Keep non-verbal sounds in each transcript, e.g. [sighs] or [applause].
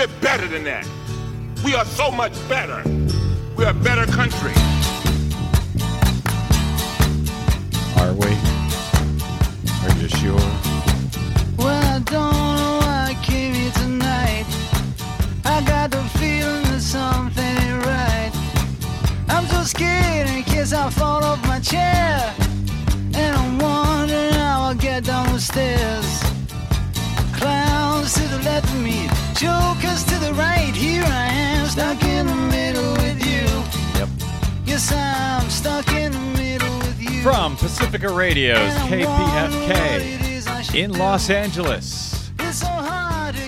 We're better than that. We are so much better. We're a better country. Are we? Are you sure? Well, I don't know why I came here tonight. I got the feeling that something ain't right. I'm so scared in case I fall off my chair. And I'm wondering how I'll get down the stairs. Clowns to the left of me, jokers to the right. Here I am, stuck in the middle with you. Yep. Yes, I'm stuck in the middle with you. From Pacifica Radio's And I wonder what KPFK it is I should in. Los Angeles. So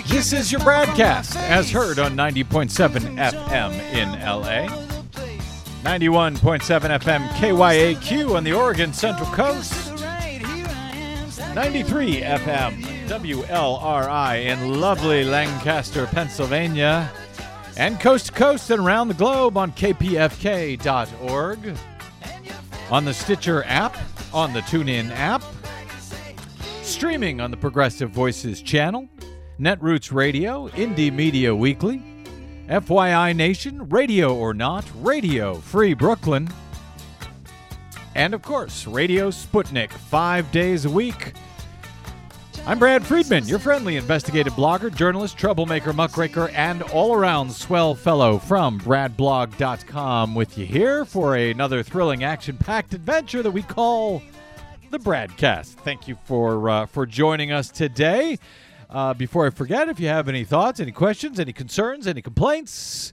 This is your smile on my broadcast, as heard on 90.7 FM in LA, 91.7 FM KYAQ on the Oregon Central Coast, 93 FM WLRI in lovely Lancaster, Pennsylvania, and coast to coast and around the globe on kpfk.org, on the Stitcher app, on the TuneIn app, streaming on the Progressive Voices channel, Netroots Radio, Indie Media Weekly, FYI Nation, Radio or Not, Radio Free Brooklyn, and of course, Radio Sputnik, five days a week. I'm Brad Friedman, your friendly investigative blogger, journalist, troublemaker, muckraker, and all around swell fellow from BradBlog.com with you here for another thrilling action packed adventure that we call the Bradcast. Thank you for, uh, for joining us today. Uh, before I forget, if you have any thoughts, any questions, any concerns, any complaints,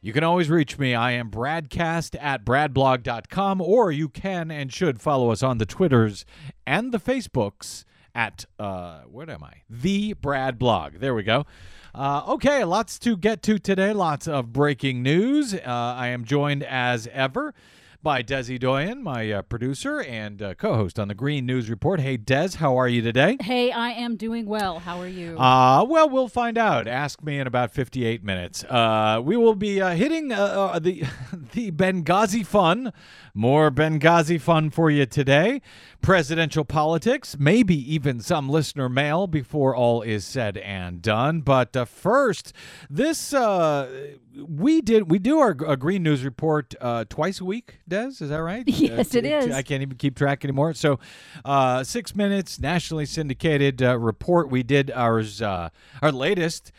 you can always reach me. I am Bradcast at bradblog.com, or you can and should follow us on the Twitters and the Facebooks at, uh, what am I? The Brad Blog. There we go. Uh, okay, lots to get to today. Lots of breaking news. Uh, I am joined as ever by Desi Doyen, my uh, producer and uh, co-host on the Green News Report. Hey, Des, how are you today? Hey, I am doing well. How are you? Uh, well, we'll find out. Ask me in about 58 minutes. Uh, we will be uh, hitting uh, uh, the [laughs] the Benghazi fun. More Benghazi fun for you today. Presidential politics, maybe even some listener mail before all is said and done. But uh, first, this uh, we did we do our Green News Report uh, twice a week. Des, is that right? [laughs] Yes, Uh, it is. I can't even keep track anymore. So, uh, six minutes, nationally syndicated uh, report. We did ours, uh, our latest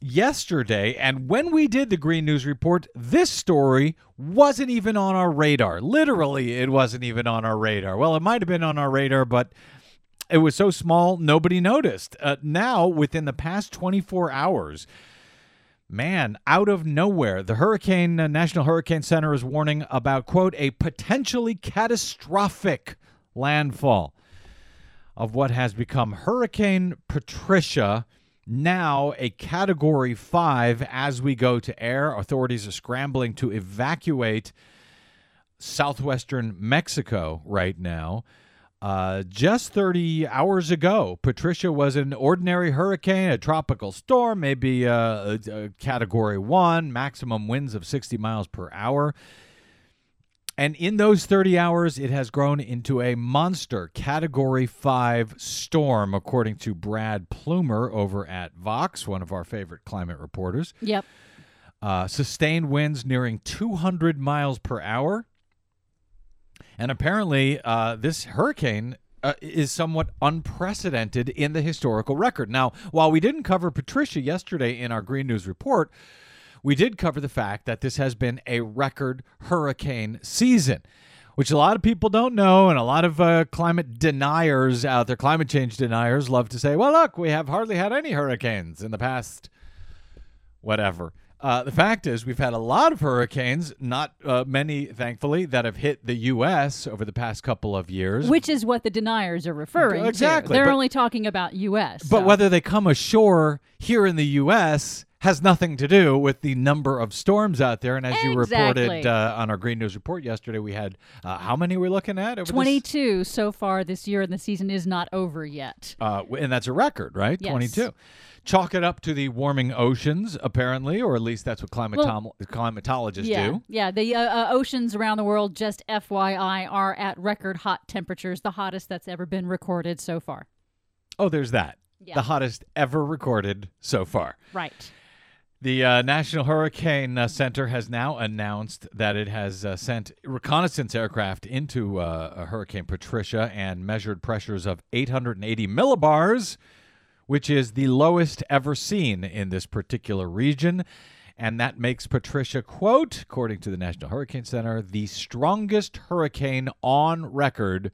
yesterday, and when we did the Green News Report, this story wasn't even on our radar. Literally, it wasn't even on our radar. Well, it might have been on our radar, but it was so small nobody noticed. Uh, now, within the past 24 hours. Man, out of nowhere, the Hurricane uh, National Hurricane Center is warning about quote a potentially catastrophic landfall of what has become Hurricane Patricia, now a category 5 as we go to air. Authorities are scrambling to evacuate southwestern Mexico right now. Uh, just 30 hours ago, Patricia was an ordinary hurricane, a tropical storm, maybe uh, a, a category one, maximum winds of 60 miles per hour. And in those 30 hours, it has grown into a monster category five storm, according to Brad Plumer over at Vox, one of our favorite climate reporters. yep. Uh, sustained winds nearing 200 miles per hour. And apparently, uh, this hurricane uh, is somewhat unprecedented in the historical record. Now, while we didn't cover Patricia yesterday in our Green News report, we did cover the fact that this has been a record hurricane season, which a lot of people don't know, and a lot of uh, climate deniers out there, climate change deniers, love to say, well, look, we have hardly had any hurricanes in the past whatever. Uh, the fact is, we've had a lot of hurricanes, not uh, many, thankfully, that have hit the U.S. over the past couple of years. Which is what the deniers are referring Exactly, to. They're but- only talking about U.S. but so- whether they come ashore here in the U.S. has nothing to do with the number of storms out there. And as you reported uh, on our Green News report yesterday, we had uh, how many we're looking at? Over this- 22 so far this year, and the season is not over yet. Uh, and that's a record, right? Yes. 22. Chalk it up to the warming oceans, apparently, or at least that's what climatom- climatologists yeah, do. yeah. The uh, uh, oceans around the world, just FYI, are at record hot temperatures, the hottest that's ever been recorded so far. Oh, there's that. Yeah. The hottest ever recorded so far. Right. The uh, National Hurricane uh, Center has now announced that it has uh, sent reconnaissance aircraft into uh, Hurricane Patricia and measured pressures of 880 millibars, which is the lowest ever seen in this particular region. And that makes Patricia, quote, according to the National Hurricane Center, the strongest hurricane on record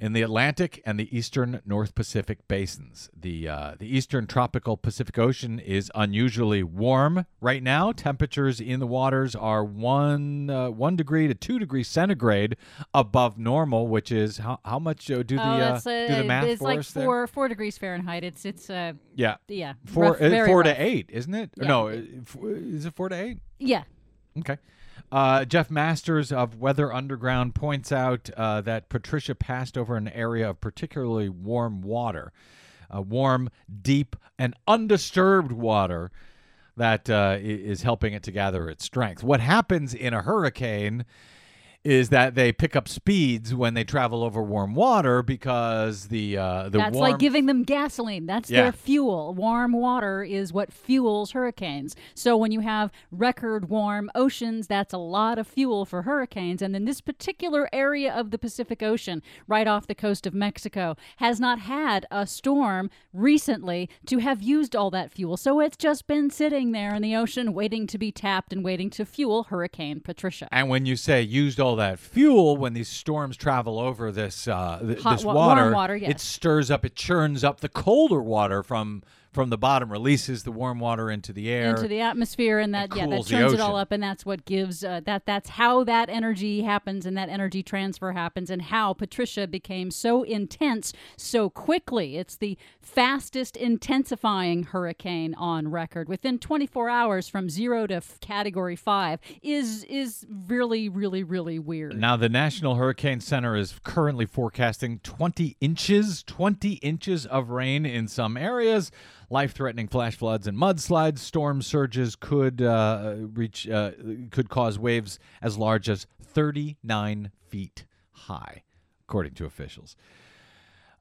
in the Atlantic and the eastern North Pacific basins. The uh, the eastern tropical Pacific Ocean is unusually warm right now. Temperatures in the waters are one uh, one degree to two degrees centigrade above normal, which is how, how much uh, do the oh, uh, do the math it's for like us there? four four degrees Fahrenheit. It's it's uh Yeah, yeah four rough, uh, four rough. to eight, isn't it? Yeah. No, uh, is it four to eight? Yeah, Okay. Uh, Jeff Masters of Weather Underground points out uh, that Patricia passed over an area of particularly warm water, uh, warm, deep, and undisturbed water that uh, is helping it to gather its strength. What happens in a hurricane is that they pick up speeds when they travel over warm water because the uh, the that's warm like giving them gasoline. That's Yeah. their fuel. Warm water is what fuels hurricanes. So when you have record warm oceans, that's a lot of fuel for hurricanes. And then this particular area of the Pacific Ocean, right off the coast of Mexico, has not had a storm recently to have used all that fuel. So it's just been sitting there in the ocean, waiting to be tapped and waiting to fuel Hurricane Patricia. And when you say used all that fuel, when these storms travel over this uh, th- Hot this wa- water, warm water, yes. it stirs up, it churns up the colder water from from the bottom, releases the warm water into the air. into the atmosphere and that yeah that turns it all up and that's what gives uh, that that's how that energy happens and that energy transfer happens and how patricia became so intense so quickly it's the fastest intensifying hurricane on record within 24 hours from 0 to f- category 5 is is really really really weird now, the National Hurricane Center is currently forecasting 20 inches, 20 inches of rain in some areas. Life threatening flash floods and mudslides. Storm surges could uh, reach, uh, could cause waves as large as 39 feet high, according to officials.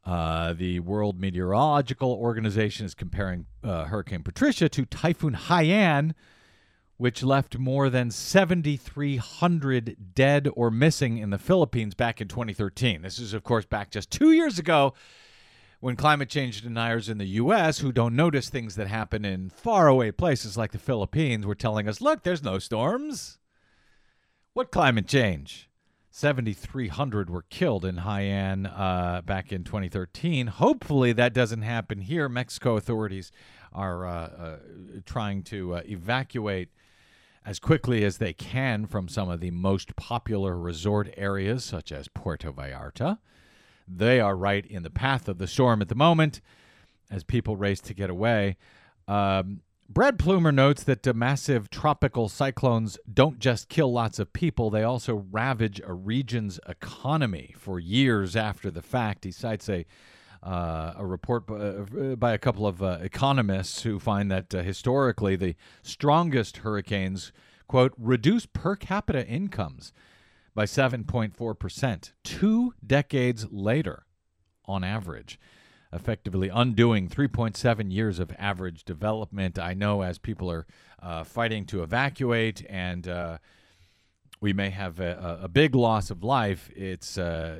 Uh, the World Meteorological Organization is comparing uh, Hurricane Patricia to Typhoon Haiyan, which left more than 7,300 dead or missing in the Philippines back in 2013. This is, of course, back just two years ago when climate change deniers in the U.S., who don't notice things that happen in faraway places like the Philippines, were telling us, look, there's no storms. What climate change? 7,300 were killed in Haiyan uh, back in 2013. Hopefully, that doesn't happen here. Mexico authorities are uh, uh, trying to uh, evacuate as quickly as they can from some of the most popular resort areas, such as Puerto Vallarta. They are right in the path of the storm at the moment as people race to get away. Um, Brad Plumer notes that uh, massive tropical cyclones don't just kill lots of people, they also ravage a region's economy for years after the fact. He cites a uh, a report by, uh, by a couple of uh, economists who find that uh, historically the strongest hurricanes, quote, reduce per capita incomes by 7.4%, two decades later on average, effectively undoing 3.7 years of average development. I know as people are uh, fighting to evacuate and uh, we may have a, a big loss of life. It's uh,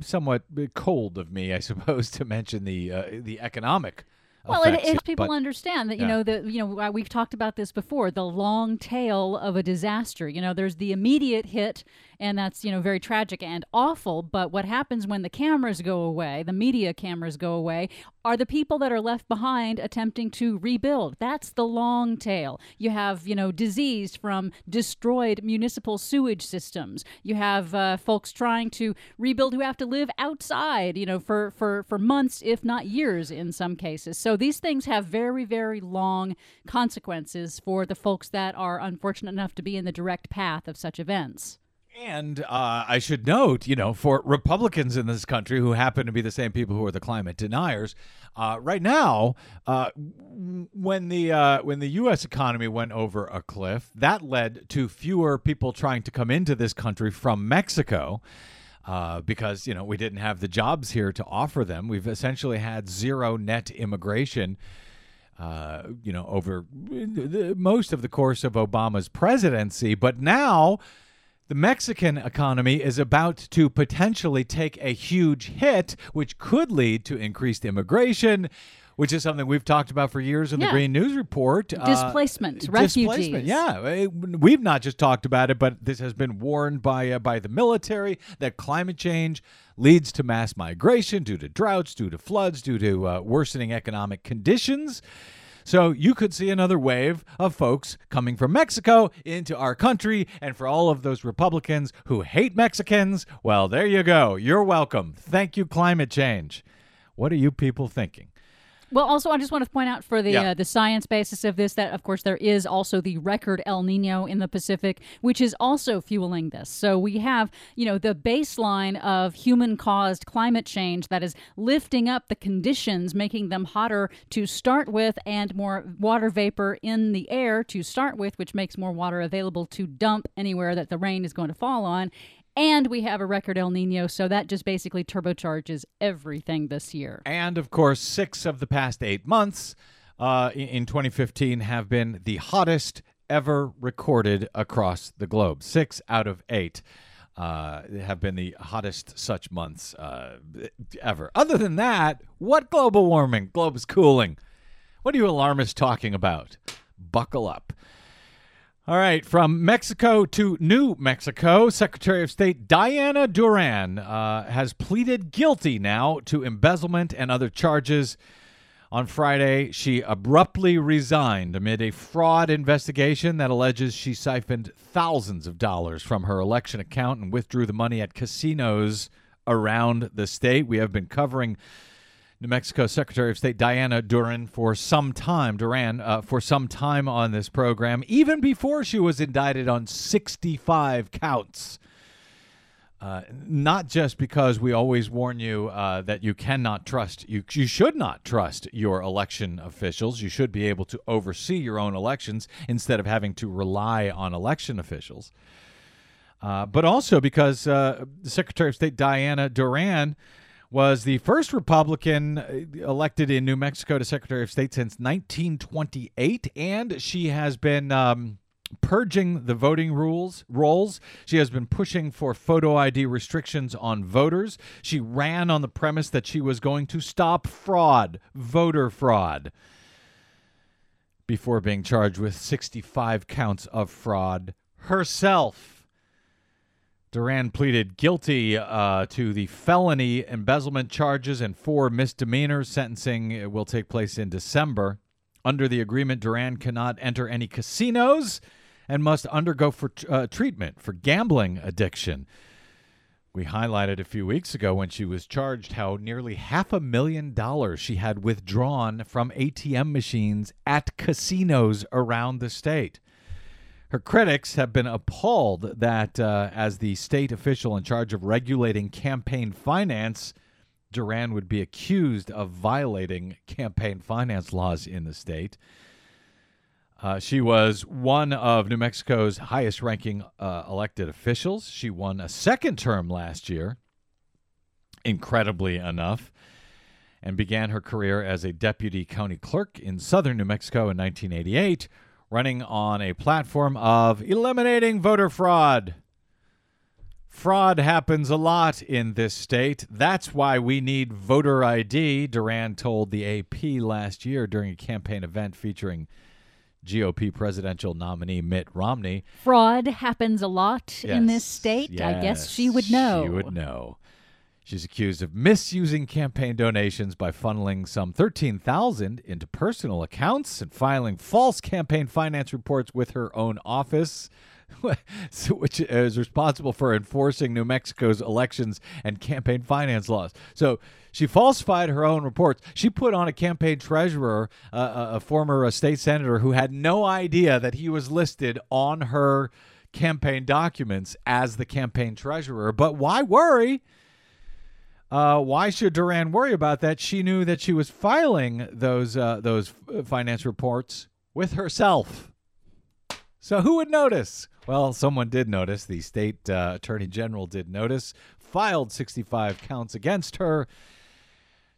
somewhat cold of me, I suppose, to mention the uh, the economic. Well, it, if people but- understand that, you yeah. know, the you know uh, we've talked about this before, the long tail of a disaster. You know, there's the immediate hit, and that's you know very tragic and awful. But what happens when the cameras go away, the media cameras go away, are the people that are left behind attempting to rebuild. That's the long tail. You have you know disease from destroyed municipal sewage systems. You have uh, folks trying to rebuild who have to live outside. You know, for for for months, if not years, in some cases. So these things have very, very long consequences for the folks that are unfortunate enough to be in the direct path of such events. And uh, I should note, you know, for Republicans in this country who happen to be the same people who are the climate deniers, uh, right now, uh, when the uh, when the U.S. economy went over a cliff, that led to fewer people trying to come into this country from Mexico. Uh, because you know we didn't have the jobs here to offer them, we've essentially had zero net immigration uh, you know, over the, most of the course of Obama's presidency. But now the Mexican economy is about to potentially take a huge hit, which could lead to increased immigration. Which is something we've talked about for years in Yeah. the Green News Report. Uh, Displacement, displacement, refugees. yeah, Eh, we've not just talked about it, but this has been warned by uh, by the military that climate change leads to mass migration due to droughts, due to floods, due to uh, worsening economic conditions. So you could see another wave of folks coming from Mexico into our country, and for all of those Republicans who hate Mexicans, well, there you go. You're welcome. Thank you, climate change. What are you people thinking? Well, also, I just want to point out for the Yeah. uh, the science basis of this that, of course, there is also the record El Nino in the Pacific, which is also fueling this. So we have, you know, the baseline of human caused climate change that is lifting up the conditions, making them hotter to start with, and more water vapor in the air to start with, which makes more water available to dump anywhere that the rain is going to fall on. And we have a record El Nino, so that just basically turbocharges everything this year. And of course, six of the past eight months uh, in- in 2015 have been the hottest ever recorded across the globe. Six out of eight uh, have been the hottest such months uh, ever. Other than that, what global warming? Globe is cooling. What are you alarmists talking about? Buckle up. All right, from Mexico to New Mexico, Secretary of State Dianna Duran uh, has pleaded guilty now to embezzlement and other charges. On Friday, she abruptly resigned amid a fraud investigation that alleges she siphoned thousands of dollars from her election account and withdrew the money at casinos around the state. We have been covering New Mexico Secretary of State Dianna Duran for some time, Duran, uh, for some time on this program, even before she was indicted on 65 counts. Uh, not just because we always warn you uh, that you cannot trust, you, you should not trust your election officials. You should be able to oversee your own elections instead of having to rely on election officials. Uh, but also because uh, Secretary of State Dianna Duran was the first Republican uh, elected in New Mexico to Secretary of State since 1928, and she has been um, purging the voting rules rolls. She has been pushing for photo ID restrictions on voters. She ran on the premise that she was going to stop fraud, voter fraud, before being charged with 65 counts of fraud herself. Duran pleaded guilty uh, to the felony embezzlement charges and four misdemeanors. Sentencing uh, will take place in December. Under the agreement, Duran cannot enter any casinos and must undergo for uh, treatment for gambling addiction. We highlighted a few weeks ago when she was charged how nearly half a million dollars she had withdrawn from ATM machines at casinos around the state. Her critics have been appalled that, uh, as the state official in charge of regulating campaign finance, Duran would be accused of violating campaign finance laws in the state. Uh, she was one of New Mexico's highest ranking uh, elected officials. She won a second term last year, incredibly enough, and began her career as a deputy county clerk in southern New Mexico in 1988 running on a platform of eliminating voter fraud. Fraud happens a lot in this state. That's why we need voter ID, Duran told the AP last year during a campaign event featuring GOP presidential nominee Mitt Romney. Fraud happens a lot in this Yes, state. I guess she would know. She would know. She's accused of misusing campaign donations by funneling some 13,000 into personal accounts and filing false campaign finance reports with her own office, [laughs] which is responsible for enforcing New Mexico's elections and campaign finance laws. So she falsified her own reports. She put on a campaign treasurer, uh, a, a former uh, state senator who had no idea that he was listed on her campaign documents as the campaign treasurer. But why worry? Uh, why should Duran worry about that? She knew that she was filing those uh, those uh, finance reports with herself. So who would notice? Well, someone did notice. The state uh, attorney general did notice. Filed 65 counts against her.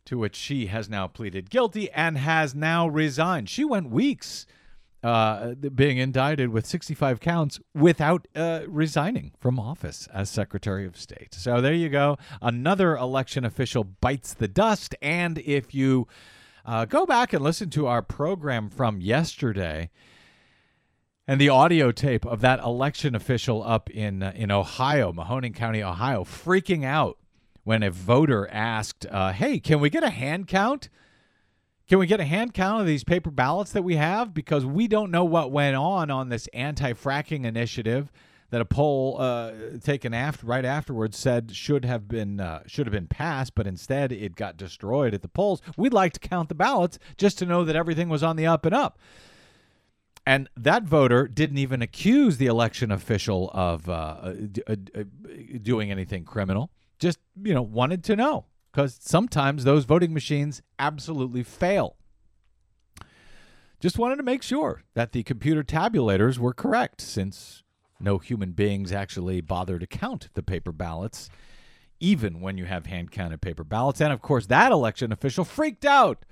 to which she has now pleaded guilty and has now resigned. She went weeks uh, being indicted with 65 counts without uh, resigning from office as Secretary of State. So there you go. Another election official bites the dust. And if you uh, go back and listen to our program from yesterday, and the audio tape of that election official up in uh, in Ohio, Mahoning County, Ohio, freaking out when a voter asked, uh, "Hey, can we get a hand count? Can we get a hand count of these paper ballots that we have because we don't know what went on on this anti-fracking initiative that a poll uh, taken after right afterwards said should have been uh, should have been passed, but instead it got destroyed at the polls. We'd like to count the ballots just to know that everything was on the up and up." And that voter didn't even accuse the election official of uh, d- uh, uh, doing anything criminal. Just you know wanted to know because sometimes those voting machines absolutely fail. Just wanted to make sure that the computer tabulators were correct, since no human beings actually bother to count the paper ballots, even when you have hand counted paper ballots. And of course, that election official freaked out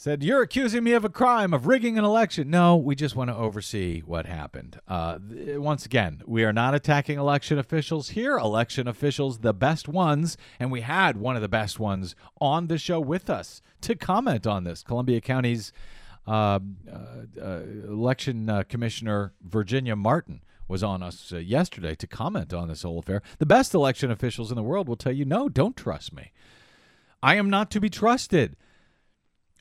said, You're accusing me of a crime, of rigging an election. No, we just want to oversee what happened. Uh, th- once again, we are not attacking election officials here. Election officials, the best ones, and we had one of the best ones on the show with us to comment on this. Columbia County's uh, uh, uh election uh, commissioner, Virginia Martin. Was on us uh, yesterday to comment on this whole affair. The best election officials in the world will tell you, no, don't trust me. I am not to be trusted.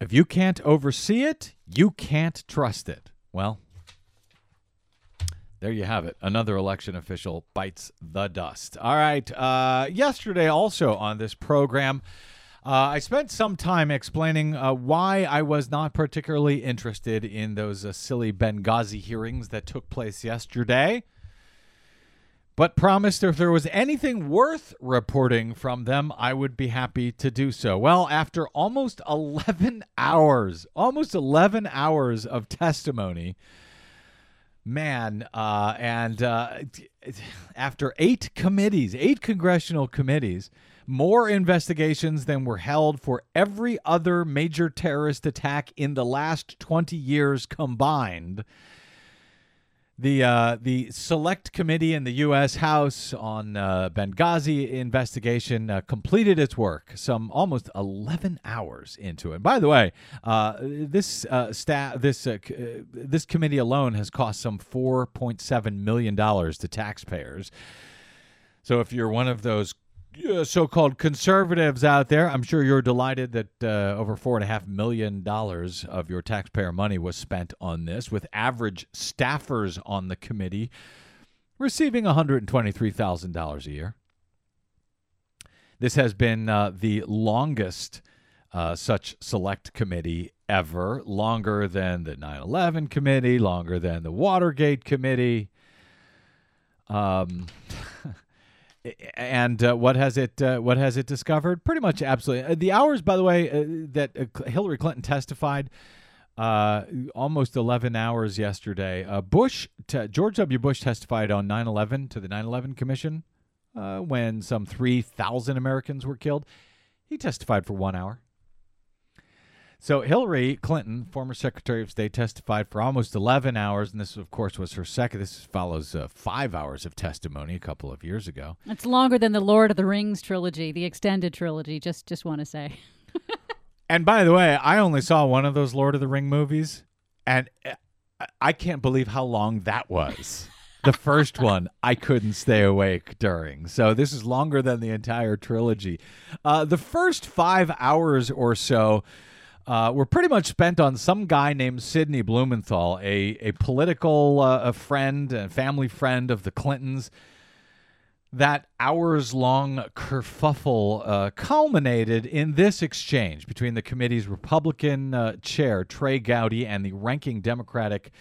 If you can't oversee it, you can't trust it. Well, there you have it. Another election official bites the dust. All right. Uh, yesterday, also on this program, uh, I spent some time explaining uh, why I was not particularly interested in those uh, silly Benghazi hearings that took place yesterday but promised if there was anything worth reporting from them, I would be happy to do so. Well, after almost [laughs] 11 hours, almost 11 hours of testimony, man, uh, and uh, [sighs] after eight committees, eight congressional committees, more investigations than were held for every other major terrorist attack in the last 20 years combined the uh, the select committee in the U.S. House on uh, Benghazi investigation uh, completed its work some almost 11 hours into it. By the way, uh, this uh, staff this uh, this committee alone has cost some 4.7 million dollars to taxpayers. So if you're one of those uh, so-called conservatives out there, I'm sure you're delighted that uh, over four and a half million dollars of your taxpayer money was spent on this, with average staffers on the committee receiving $123,000 a year. This has been uh, the longest uh, such select committee ever, longer than the 9 11 committee, longer than the Watergate committee. Um, and uh, what has it uh, what has it discovered? Pretty much absolutely. Uh, the hours, by the way, uh, that uh, Hillary Clinton testified. Uh, almost 11 hours yesterday. Bush, t- George W. Bush testified on 9 11 to the 9 11 Commission when some 3,000 Americans were killed. He testified for one hour. So Hillary Clinton, former Secretary of State, testified for almost 11 hours, and this, of course, was her second. This follows uh, five hours of testimony a couple of years ago. It's longer than the Lord of the Rings trilogy, the extended trilogy. Just, just want to say. [laughs] and by the way, I only saw one of those Lord of the Ring movies, and uh, I can't believe how long that was. the first [laughs] one I couldn't stay awake during. So this is longer than the entire trilogy. Uh, the first five hours or so uh, were pretty much spent on some guy named Sidney Blumenthal, a, a political uh, a friend and family friend of the Clintons. That hours long kerfuffle uh, culminated in this exchange between the committee's Republican uh, chair, Trey Gowdy, and the ranking Democratic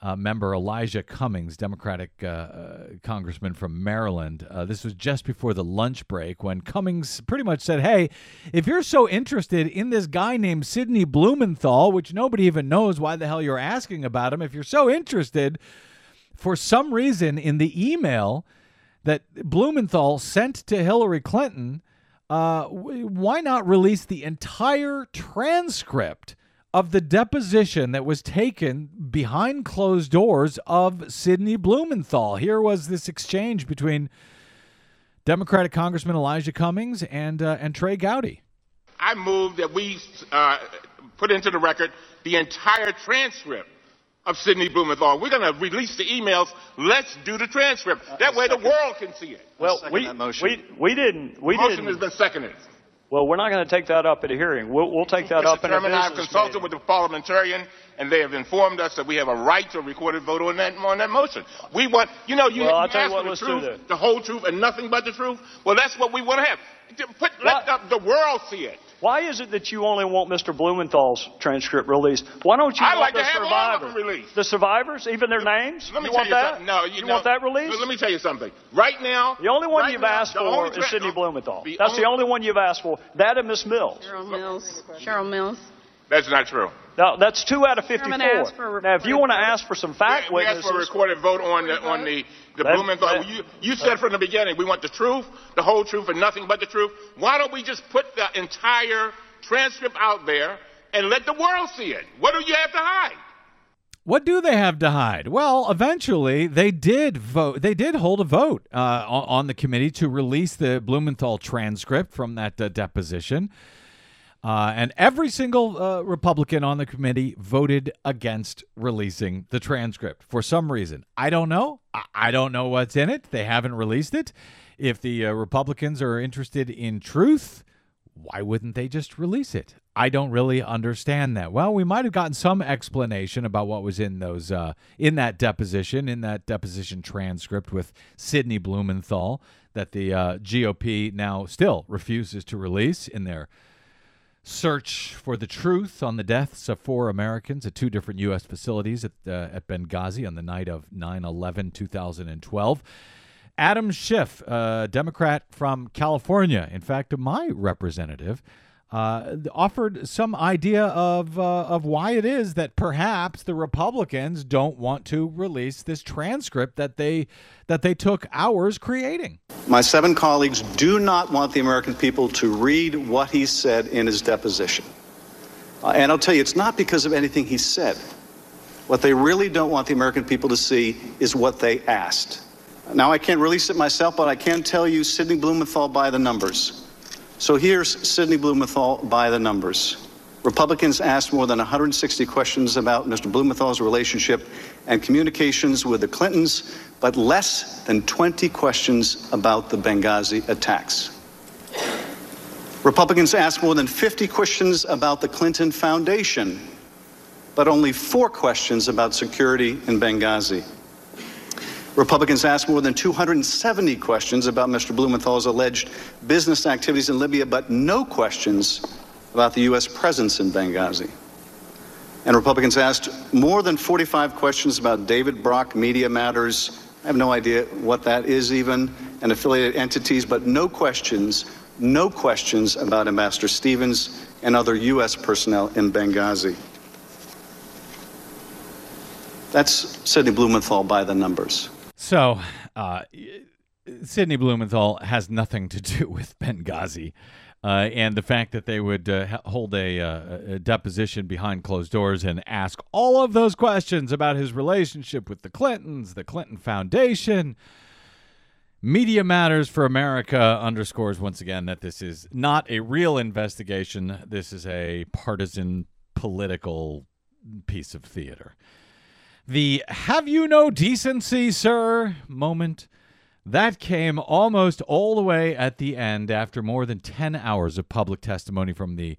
uh, member Elijah Cummings, Democratic uh, uh, congressman from Maryland. Uh, this was just before the lunch break when Cummings pretty much said, Hey, if you're so interested in this guy named Sidney Blumenthal, which nobody even knows why the hell you're asking about him, if you're so interested, for some reason in the email that Blumenthal sent to Hillary Clinton, uh, why not release the entire transcript of the deposition that was taken behind closed doors of Sidney Blumenthal? Here was this exchange between Democratic Congressman Elijah Cummings and uh, and Trey Gowdy. I move that we uh, put into the record the entire transcript of Sidney Blumenthal. We're going to release the emails. Let's do the transcript. Uh, that way the world can see it. Well, we, we, we didn't. We motion didn't. has been seconded. Well, we're not going to take that up at a hearing. We'll, we'll take that Mr. up Chairman, in I have consulted meeting. with the parliamentarian, and they have informed us that we have a right to a recorded vote on that on that motion. We want, you know, you, well, you ask what, for the truth, the whole truth, and nothing but the truth. Well, that's what we want to have. Put, let the, the world see it. Why is it that you only want Mr. Blumenthal's transcript released? Why don't you I want like the to have survivors? all of them released. The survivors, even their names? Let me you tell want you that? something. No, you, you know, want that released? Let me tell you something. Right now, the only one right you've now, asked for only is tra- Sidney Blumenthal. the That's only- the only one you've asked for. That and Miss Mills. Cheryl Mills. Cheryl Mills. That's not true. Now, that's two out of 54. Chairman for a Now, if you want to ask for some fact we, we asked for a recorded vote on the on the the Blumenthal. you you said from the beginning we want the truth, the whole truth, and nothing but the truth. Why don't we just put the entire transcript out there and let the world see it? What do you have to hide? What do they have to hide? Well, eventually they did vote. They did hold a vote uh, on, on the committee to release the Blumenthal transcript from that uh, deposition. Uh, and every single uh, Republican on the committee voted against releasing the transcript for some reason. I don't know. I, don't know what's in it. They haven't released it. If the uh, Republicans are interested in truth, why wouldn't they just release it? I don't really understand that. Well, we might have gotten some explanation about what was in those uh, in that deposition, in that deposition transcript with Sidney Blumenthal that the uh, GOP now still refuses to release in their search for the truth on the deaths of four Americans at two different U.S. facilities at, uh, at Benghazi on the night of 9 11, 2012. Adam Schiff, a Democrat from California, in fact, my representative, uh, offered some idea of uh, of why it is that perhaps the Republicans don't want to release this transcript that they that they took hours creating. My seven colleagues do not want the American people to read what he said in his deposition. Uh, and I'll tell you, it's not because of anything he said. What they really don't want the American people to see is what they asked. Now, I can't release it myself, but I can tell you Sidney Blumenthal by the numbers. So here's Sidney Blumenthal by the numbers. Republicans asked more than 160 questions about Mr. Blumenthal's relationship and communications with the Clintons, but less than 20 questions about the Benghazi attacks. Republicans asked more than 50 questions about the Clinton Foundation, but only four questions about security in Benghazi. Republicans asked more than 270 questions about Mr. Blumenthal's alleged business activities in Libya, but no questions about the U.S. presence in Benghazi. And Republicans asked more than 45 questions about David Brock Media Matters. I have no idea what that is, even, and affiliated entities, but no questions, no questions about Ambassador Stevens and other U.S. personnel in Benghazi. That's Sidney Blumenthal by the numbers. So, uh, Sidney Blumenthal has nothing to do [laughs] with Benghazi. Uh, and the fact that they would uh, hold a, uh, a deposition behind closed doors and ask all of those questions about his relationship with the Clintons, the Clinton Foundation, Media Matters for America underscores once again that this is not a real investigation. This is a partisan political piece of theater. The have you no decency, sir moment that came almost all the way at the end after more than 10 hours of public testimony from the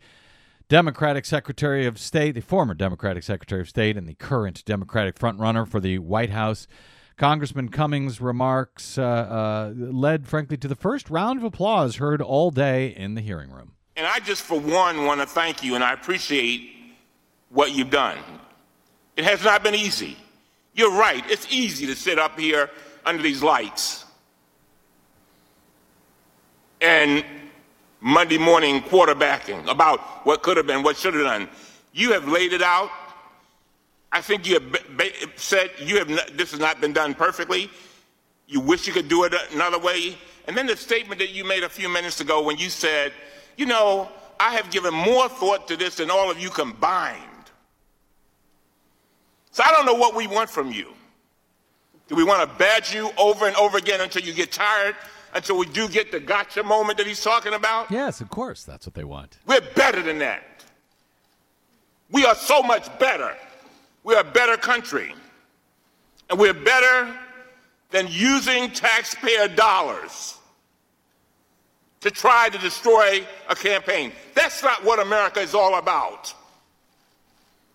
Democratic Secretary of State, the former Democratic Secretary of State, and the current Democratic frontrunner for the White House. Congressman Cummings' remarks uh, uh, led, frankly, to the first round of applause heard all day in the hearing room. And I just, for one, want to thank you, and I appreciate what you've done. It has not been easy. You're right, it's easy to sit up here under these lights and Monday morning quarterbacking about what could have been, what should have done. You have laid it out. I think you have said you have not, this has not been done perfectly. You wish you could do it another way. And then the statement that you made a few minutes ago when you said, you know, I have given more thought to this than all of you combined. So I don't know what we want from you. Do we want to badge you over and over again until you get tired? Until we do get the gotcha moment that he's talking about? Yes, of course. That's what they want. We're better than that. We are so much better. We're a better country. And we're better than using taxpayer dollars to try to destroy a campaign. That's not what America is all about.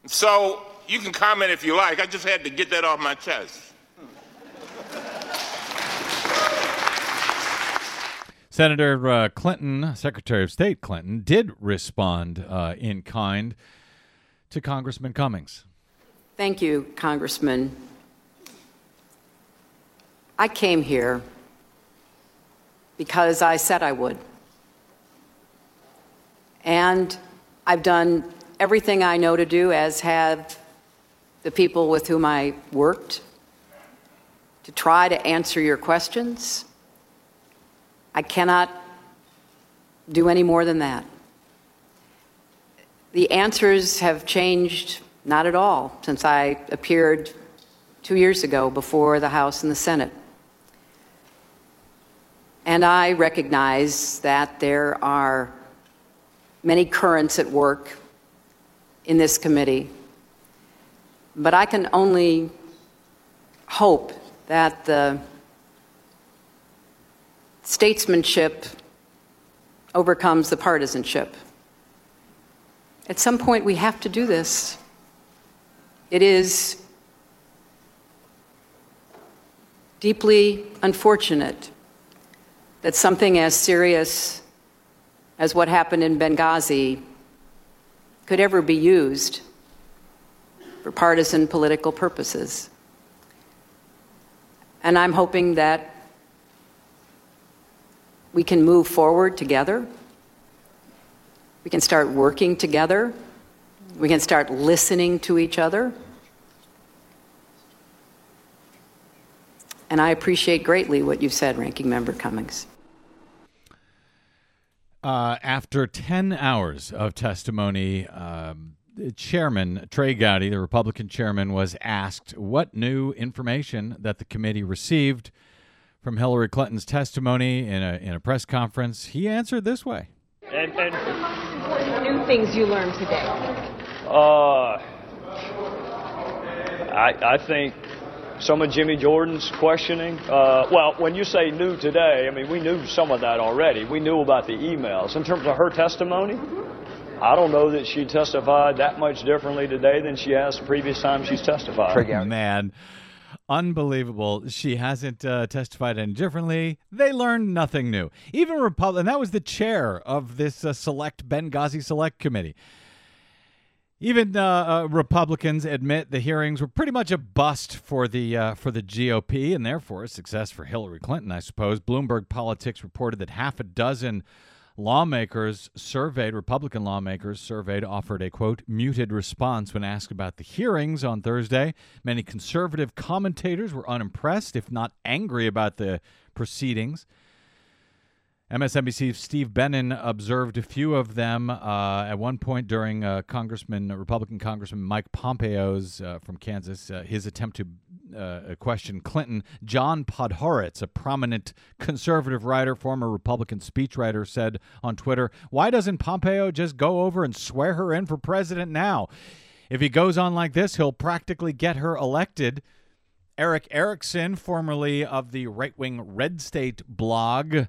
So you can comment if you like. I just had to get that off my chest. Senator uh, Clinton, Secretary of State Clinton, did respond uh, in kind to Congressman Cummings. Thank you, Congressman. I came here because I said I would. And I've done everything I know to do, as have the people with whom I worked, to try to answer your questions. I cannot do any more than that. The answers have changed not at all since I appeared two years ago before the House and the Senate. And I recognize that there are many currents at work in this committee. But I can only hope that the statesmanship overcomes the partisanship. At some point, we have to do this. It is deeply unfortunate that something as serious as what happened in Benghazi could ever be used for partisan political purposes. And I'm hoping that we can move forward together. We can start working together. We can start listening to each other. And I appreciate greatly what you've said, Ranking Member Cummings. Uh, after 10 hours of testimony, um, Chairman Trey Gowdy, the Republican chairman, was asked what new information that the committee received from Hillary Clinton's testimony in a, in a press conference. He answered this way. And, and New things you learned today. uh, I, I think some of Jimmy Jordan's questioning. Uh, well, when you say new today, I mean, we knew some of that already. We knew about the emails. In terms of her testimony, I don't know that she testified that much differently today than she has the previous time she's testified. Man, unbelievable. She hasn't uh, testified any differently. They learned nothing new. Even Republican, that was the chair of this uh, select Benghazi Select Committee. Even uh, uh, Republicans admit the hearings were pretty much a bust for the uh, for the GOP and therefore a success for Hillary Clinton, I suppose. Bloomberg Politics reported that half a dozen lawmakers surveyed, Republican lawmakers surveyed, offered a quote muted response when asked about the hearings on Thursday. Many conservative commentators were unimpressed, if not angry, about the proceedings. MSNBC's Steve Benen observed a few of them uh, at one point during uh, Congressman, Republican Congressman Mike Pompeo's uh, from Kansas, uh, his attempt to uh, question Clinton. John Podhoretz, a prominent conservative writer, former Republican speechwriter, said on Twitter, "Why doesn't Pompeo just go over and swear her in for president now? If he goes on like this, he'll practically get her elected." Erick Erickson, formerly of the right-wing Red State blog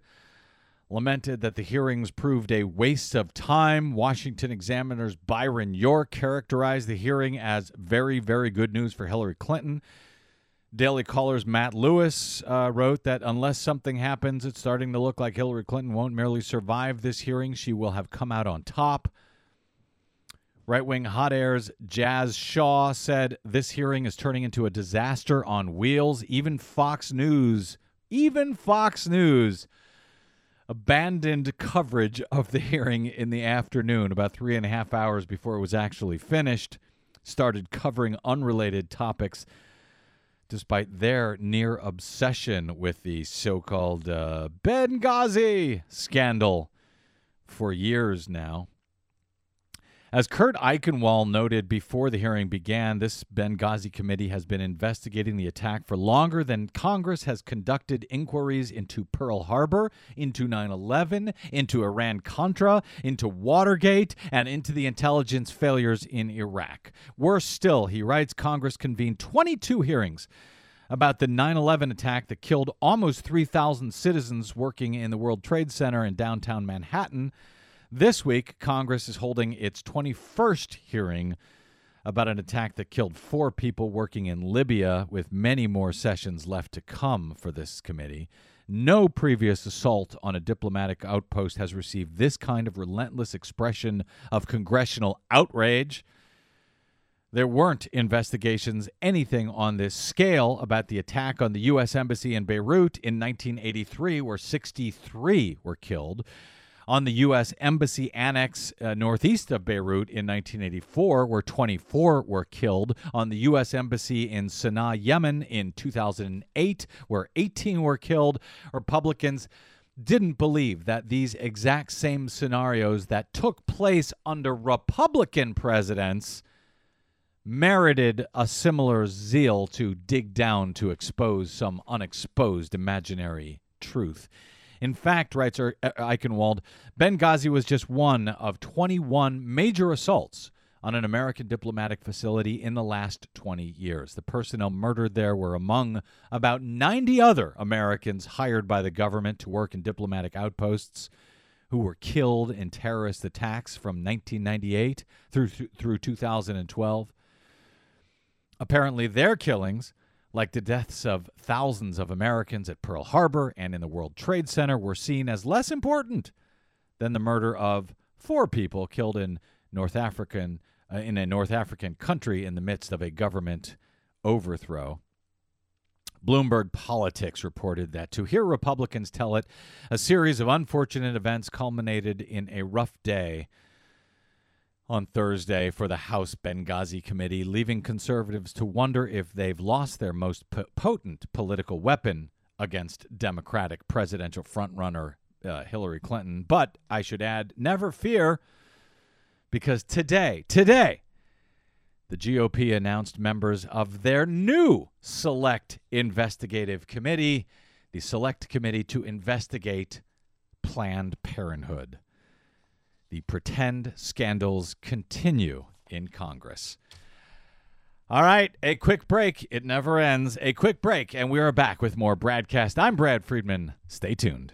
lamented that the hearings proved a waste of time. Washington Examiner's Byron York characterized the hearing as very, very good news for Hillary Clinton. Daily Caller's Matt Lewis uh, wrote that unless something happens, it's starting to look like Hillary Clinton won't merely survive this hearing, she will have come out on top. Right wing hot airs Jazz Shaw said this hearing is turning into a disaster on wheels. Even Fox News, even Fox News abandoned coverage of the hearing in the afternoon, about three and a half hours before it was actually finished, started covering unrelated topics. despite their near obsession with the so called uh, Benghazi scandal for years now. As Kurt Eichenwald noted before the hearing began, this Benghazi committee has been investigating the attack for longer than Congress has conducted inquiries into Pearl Harbor, into 9 11, into Iran Contra, into Watergate, and into the intelligence failures in Iraq. Worse still, he writes Congress convened 22 hearings about the 9 11 attack that killed almost 3,000 citizens working in the World Trade Center in downtown Manhattan. This week, Congress is holding its 21st hearing about an attack that killed four people working in Libya, with many more sessions left to come for this committee. No previous assault on a diplomatic outpost has received this kind of relentless expression of congressional outrage. There weren't investigations, anything on this scale about the attack on the U.S. Embassy in Beirut in 1983, where 63 were killed on the U.S. Embassy Annex uh, northeast of Beirut in 1984, where 24 were killed, on the U.S. Embassy in Sana'a, Yemen in 2008, where 18 were killed. Republicans didn't believe that these exact same scenarios that took place under Republican presidents merited a similar zeal to dig down to expose some unexposed imaginary truth. In fact, writes er- Eichenwald, Benghazi was just one of 21 major assaults on an American diplomatic facility in the last 20 years. The personnel murdered there were among about 90 other Americans hired by the government to work in diplomatic outposts who were killed in terrorist attacks from 1998 through through 2012. Apparently their killings like the deaths of thousands of Americans at Pearl Harbor and in the World Trade Center, were seen as less important than the murder of four people killed in North African uh, in a North African country in the midst of a government overthrow. Bloomberg Politics reported that to hear Republicans tell it, a series of unfortunate events culminated in a rough day on Thursday for the House Benghazi Committee, leaving conservatives to wonder if they've lost their most potent political weapon against Democratic presidential frontrunner uh, Hillary Clinton. But I should add, never fear, because today, today, the GOP announced members of their new Select Investigative Committee, the Select Committee to investigate Planned Parenthood the pretend scandals continue in Congress. All right, a quick break. It never ends. A quick break, and we are back with more BradCast. I'm Brad Friedman. Stay tuned.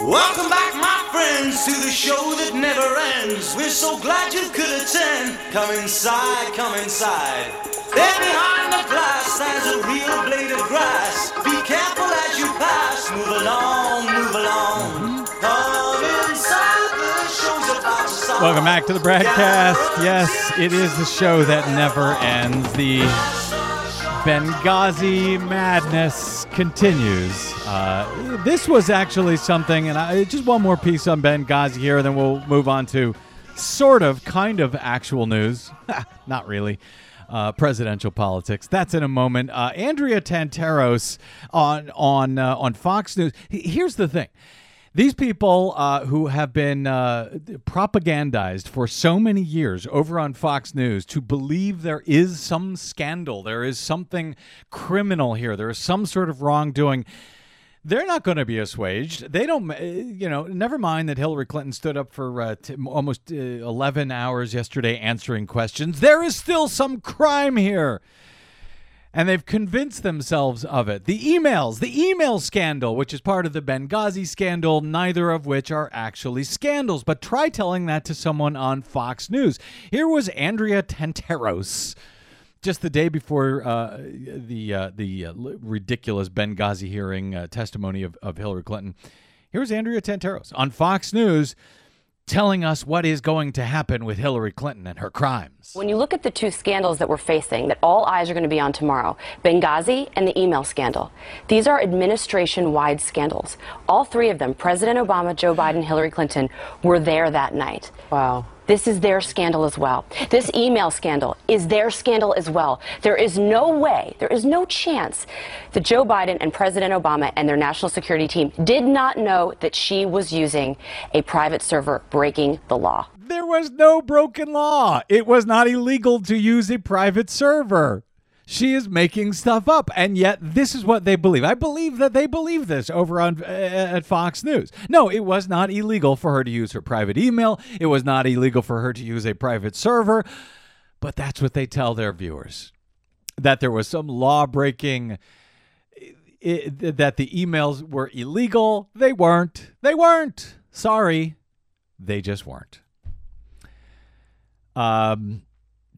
Welcome back, my friends, to the show that never ends. We're so glad you could attend. Come inside, come inside. There behind the glass stands a real blade of grass. Be careful as you pass. Move along, move along. Come inside, the show's about to start. Welcome back to the broadcast. Yes, it is the show that never ends. The Benghazi madness continues. Uh, this was actually something, and I, just one more piece on Benghazi here, and then we'll move on to sort of, kind of actual news. [laughs] Not really. Uh, presidential politics. That's in a moment. Uh, Andrea Tantaros on on uh, on Fox News. Here's the thing. These people uh, who have been uh, propagandized for so many years over on Fox News to believe there is some scandal, there is something criminal here, there is some sort of wrongdoing. They're not going to be assuaged. They don't, uh, you know, never mind that Hillary Clinton stood up for uh, t- almost uh, 11 hours yesterday answering questions. There is still some crime here. And they've convinced themselves of it. The emails, the email scandal, which is part of the Benghazi scandal, neither of which are actually scandals. But try telling that to someone on Fox News. Here was Andrea Tantaros. Just the day before uh, the uh, the uh, ridiculous Benghazi hearing uh, testimony of, of Hillary Clinton, here's Andrea Tantaros on Fox News telling us what is going to happen with Hillary Clinton and her crimes. When you look at the two scandals that we're facing, that all eyes are going to be on tomorrow Benghazi and the email scandal these are administration wide scandals. All three of them, President Obama, Joe Biden, Hillary Clinton, were there that night. Wow. This is their scandal as well. This email scandal is their scandal as well. There is no way, there is no chance that Joe Biden and President Obama and their national security team did not know that she was using a private server breaking the law. There was no broken law. It was not illegal to use a private server. She is making stuff up, and yet this is what they believe. I believe that they believe this over on uh, at Fox News. No, it was not illegal for her to use her private email. It was not illegal for her to use a private server. But that's what they tell their viewers. That there was some law breaking that the emails were illegal. They weren't. They weren't. Sorry. They just weren't. Um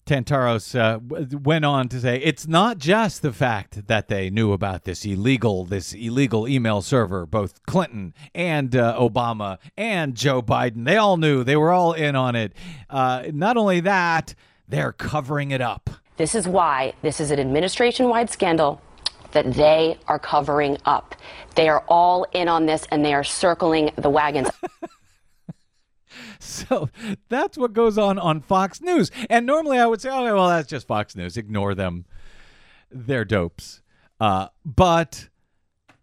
Tantaros uh, went on to say it's not just the fact that they knew about this illegal this illegal email server both Clinton and uh, Obama and Joe Biden. They all knew. They were all in on it. Uh, not only that they're covering it up. This is why this is an administration wide scandal that they are covering up. They are all in on this and they are circling the wagons [laughs] [laughs] So that's what goes on on Fox News. And normally I would say, oh, well, that's just Fox News. Ignore them. They're dopes. Uh, but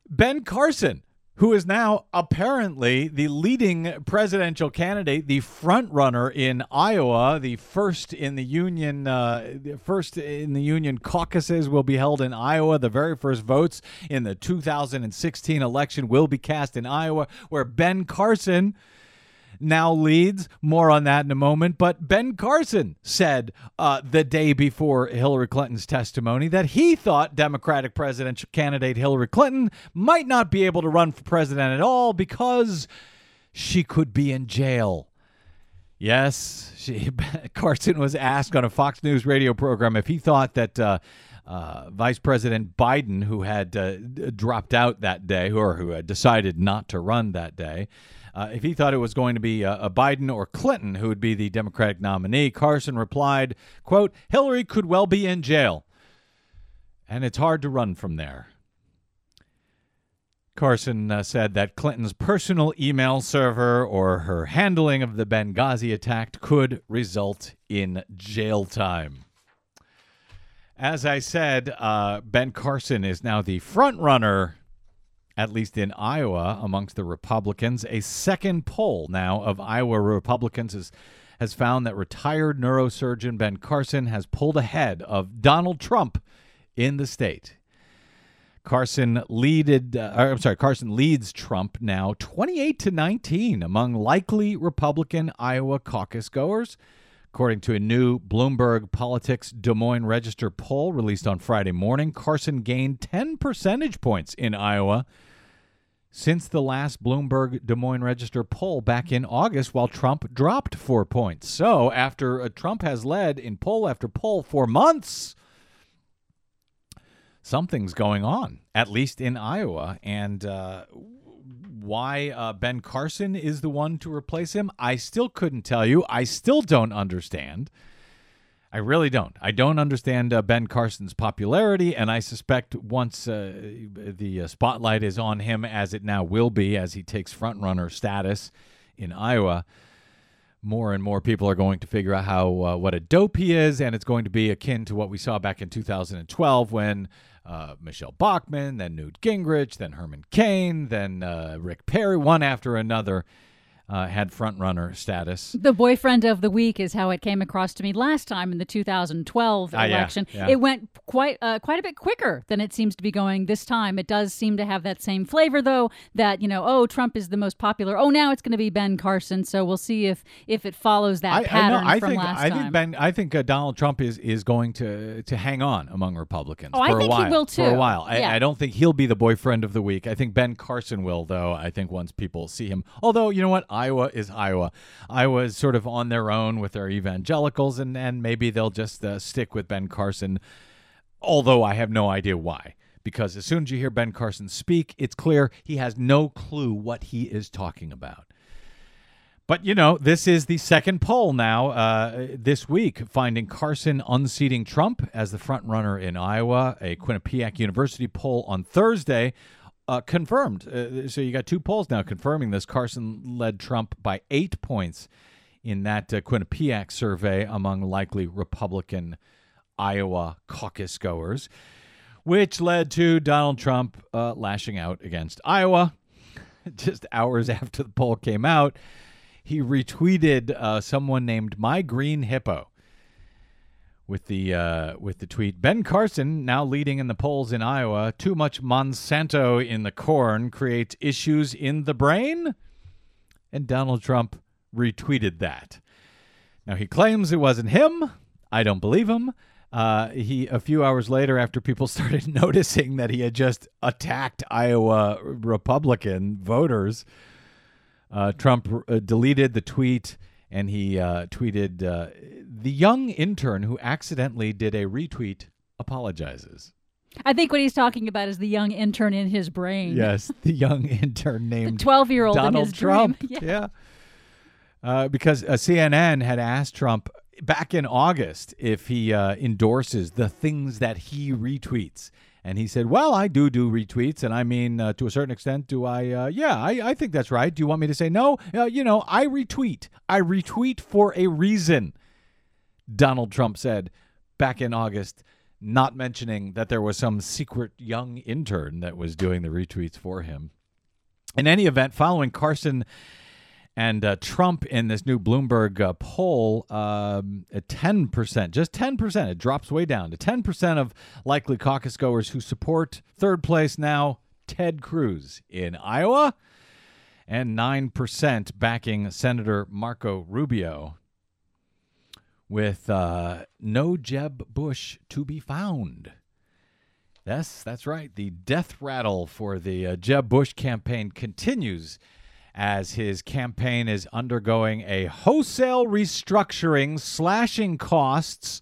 Ben Carson, who is now apparently the leading presidential candidate, the front runner in Iowa, the first in the union, uh, first in the union caucuses will be held in Iowa. The very first votes in the 2016 election will be cast in Iowa, where Ben Carson now leads. More on that in a moment. But Ben Carson said uh, the day before Hillary Clinton's testimony that he thought Democratic presidential candidate Hillary Clinton might not be able to run for president at all because she could be in jail. Yes, she, [laughs] Carson was asked on a Fox News radio program if he thought that. Uh, uh, Vice President Biden, who had uh, dropped out that day, or who had decided not to run that day, uh, if he thought it was going to be a, a Biden or Clinton who would be the Democratic nominee, Carson replied, quote, Hillary could well be in jail, and it's hard to run from there. Carson uh, said that Clinton's personal email server or her handling of the Benghazi attack could result in jail time. As I said, uh, Ben Carson is now the front runner at least in Iowa, amongst the Republicans. A second poll now of Iowa Republicans is, has found that retired neurosurgeon Ben Carson has pulled ahead of Donald Trump in the state. Carson leaded, uh, I'm sorry, Carson leads Trump now 28 to 19 among likely Republican Iowa caucus goers. According to a new Bloomberg Politics Des Moines Register poll released on Friday morning, Carson gained 10 percentage points in Iowa since the last Bloomberg Des Moines Register poll back in August, while Trump dropped four points. So, after uh, Trump has led in poll after poll for months, something's going on, at least in Iowa. And uh, why uh, Ben Carson is the one to replace him, I still couldn't tell you. I still don't understand. I really don't. I don't understand uh, Ben Carson's popularity, and I suspect once uh, the uh, spotlight is on him, as it now will be, as he takes frontrunner status in Iowa, more and more people are going to figure out how uh, what a dope he is, and it's going to be akin to what we saw back in 2012 when uh, Michele Bachmann, then Newt Gingrich, then Herman Cain, then uh, Rick Perry, one after another uh, had front runner status. The boyfriend of the week is how it came across to me last time in the 2012 Ah, election. yeah. It went quite uh, quite a bit quicker than it seems to be going this time. It does seem to have that same flavor, though. That you know, oh, Trump is the most popular. Oh, now it's going to be Ben Carson. So we'll see if if it follows that I, I pattern know. I from think last I time. think Ben. I think uh, Donald Trump is is going to to hang on among Republicans Oh, I for think a he while. will, For a while. Yeah. I don't think he'll be the boyfriend of the week. I think Ben Carson will, though. I think once people see him. Although you know what, Iowa is Iowa. Iowa is sort of on their own with their evangelicals, and and maybe they'll just uh, stick with Ben Carson. Although I have no idea why. Because as soon as you hear Ben Carson speak, it's clear he has no clue what he is talking about. But you know, this is the second poll now uh, this week, finding Carson unseating Trump as the front runner in Iowa. A Quinnipiac University poll on Thursday uh, confirmed. Uh, so you got two polls now confirming this. Carson led Trump by eight points in that uh, Quinnipiac survey among likely Republican Iowa caucus goers, which led to Donald Trump uh, lashing out against Iowa. [laughs] Just hours after the poll came out, he retweeted uh, someone named My Green Hippo with the uh, with the tweet Ben Carson now leading in the polls in Iowa. Too much Monsanto in the corn creates issues in the brain, and Donald Trump retweeted that. Now he claims it wasn't him. I don't believe him. Uh, he a few hours later, after people [laughs] started noticing that he had just attacked Iowa Republican voters, uh, Trump uh, deleted the tweet and he uh, tweeted, uh, "The young intern who accidentally did a retweet apologizes." I think what he's talking about is the young intern in his brain. Yes, [laughs] the young intern named 12-year-old in Donald his Trump. dream. [laughs] Yeah. yeah. Uh, because uh, CNN had asked Trump back in August if he uh, endorses the things that he retweets. And he said, Well, I do do retweets. And I mean, uh, to a certain extent, do I? Uh, yeah, I, I think that's right. Do you want me to say no? Uh, you know, I retweet. I retweet for a reason, Donald Trump said back in August, not mentioning that there was some secret young intern that was doing the retweets for him. In any event, following Carson and uh, Trump in this new Bloomberg uh, poll, um, at 10%, just 10%, it drops way down to 10% of likely caucus goers who support third place now, Ted Cruz in Iowa, and 9% backing Senator Marco Rubio, with uh, no Jeb Bush to be found. Yes, that's right. The death rattle for the uh, Jeb Bush campaign continues as his campaign is undergoing a wholesale restructuring, slashing costs,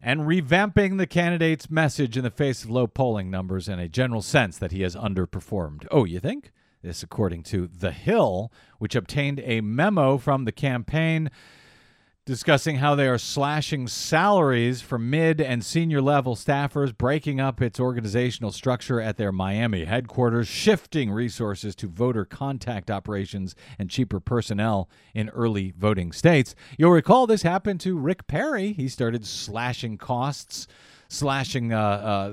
and revamping the candidate's message in the face of low polling numbers and a general sense that he has underperformed. Oh, you think? This, according to The Hill, which obtained a memo from the campaign discussing how they are slashing salaries for mid and senior level staffers, breaking up its organizational structure at their Miami headquarters, shifting resources to voter contact operations and cheaper personnel in early voting states. You'll recall this happened to Rick Perry. He started slashing costs, slashing uh, uh,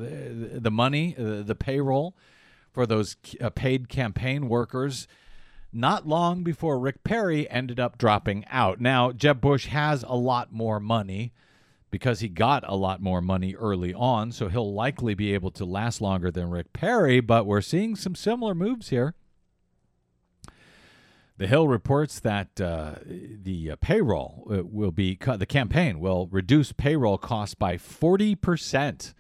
the money, uh, the payroll for those uh, paid campaign workers not long before Rick Perry ended up dropping out. Now, Jeb Bush has a lot more money because he got a lot more money early on, so he'll likely be able to last longer than Rick Perry, but we're seeing some similar moves here. The Hill reports that uh, the uh, payroll uh, will be cut, the campaign will reduce payroll costs by 40%,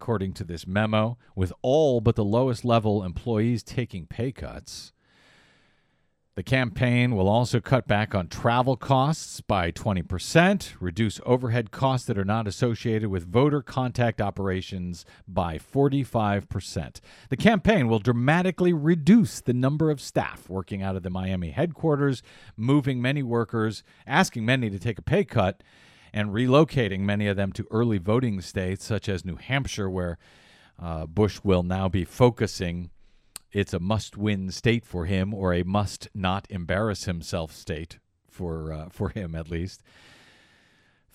according to this memo, with all but the lowest level employees taking pay cuts. The campaign will also cut back on travel costs by 20%, reduce overhead costs that are not associated with voter contact operations by 45%. The campaign will dramatically reduce the number of staff working out of the Miami headquarters, moving many workers, asking many to take a pay cut, and relocating many of them to early voting states such as New Hampshire, where uh, Bush will now be focusing it's a must-win state for him, or a must not embarrass himself state for uh, for him at least.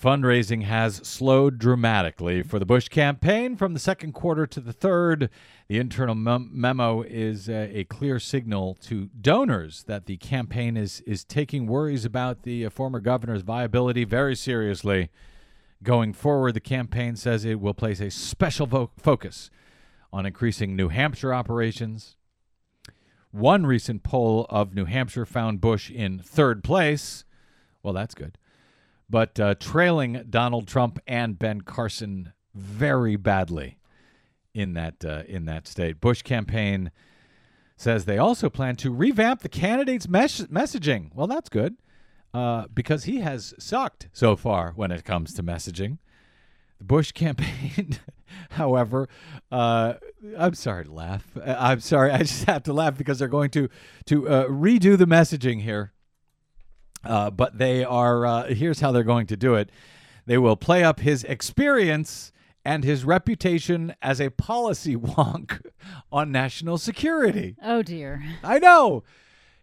Fundraising has slowed dramatically for the Bush campaign from the second quarter to the third. The internal mem- memo is uh, a clear signal to donors that the campaign is is taking worries about the uh, former governor's viability very seriously. Going forward, the campaign says it will place a special vo- focus on increasing New Hampshire operations. One recent poll of New Hampshire found Bush in third place. Well, that's good but uh, trailing Donald Trump and Ben Carson very badly in that uh, in that state. Bush campaign says they also plan to revamp the candidates' mes- messaging. Well, that's good uh, because he has sucked so far when it comes to messaging. The Bush [laughs] campaign, however, uh, I'm sorry to laugh. I'm sorry, I just have to laugh because they're going to to uh, redo the messaging here uh, but they are, uh, here's how they're going to do it they will play up his experience and his reputation as a policy [laughs] wonk on national security. Oh, dear. I know.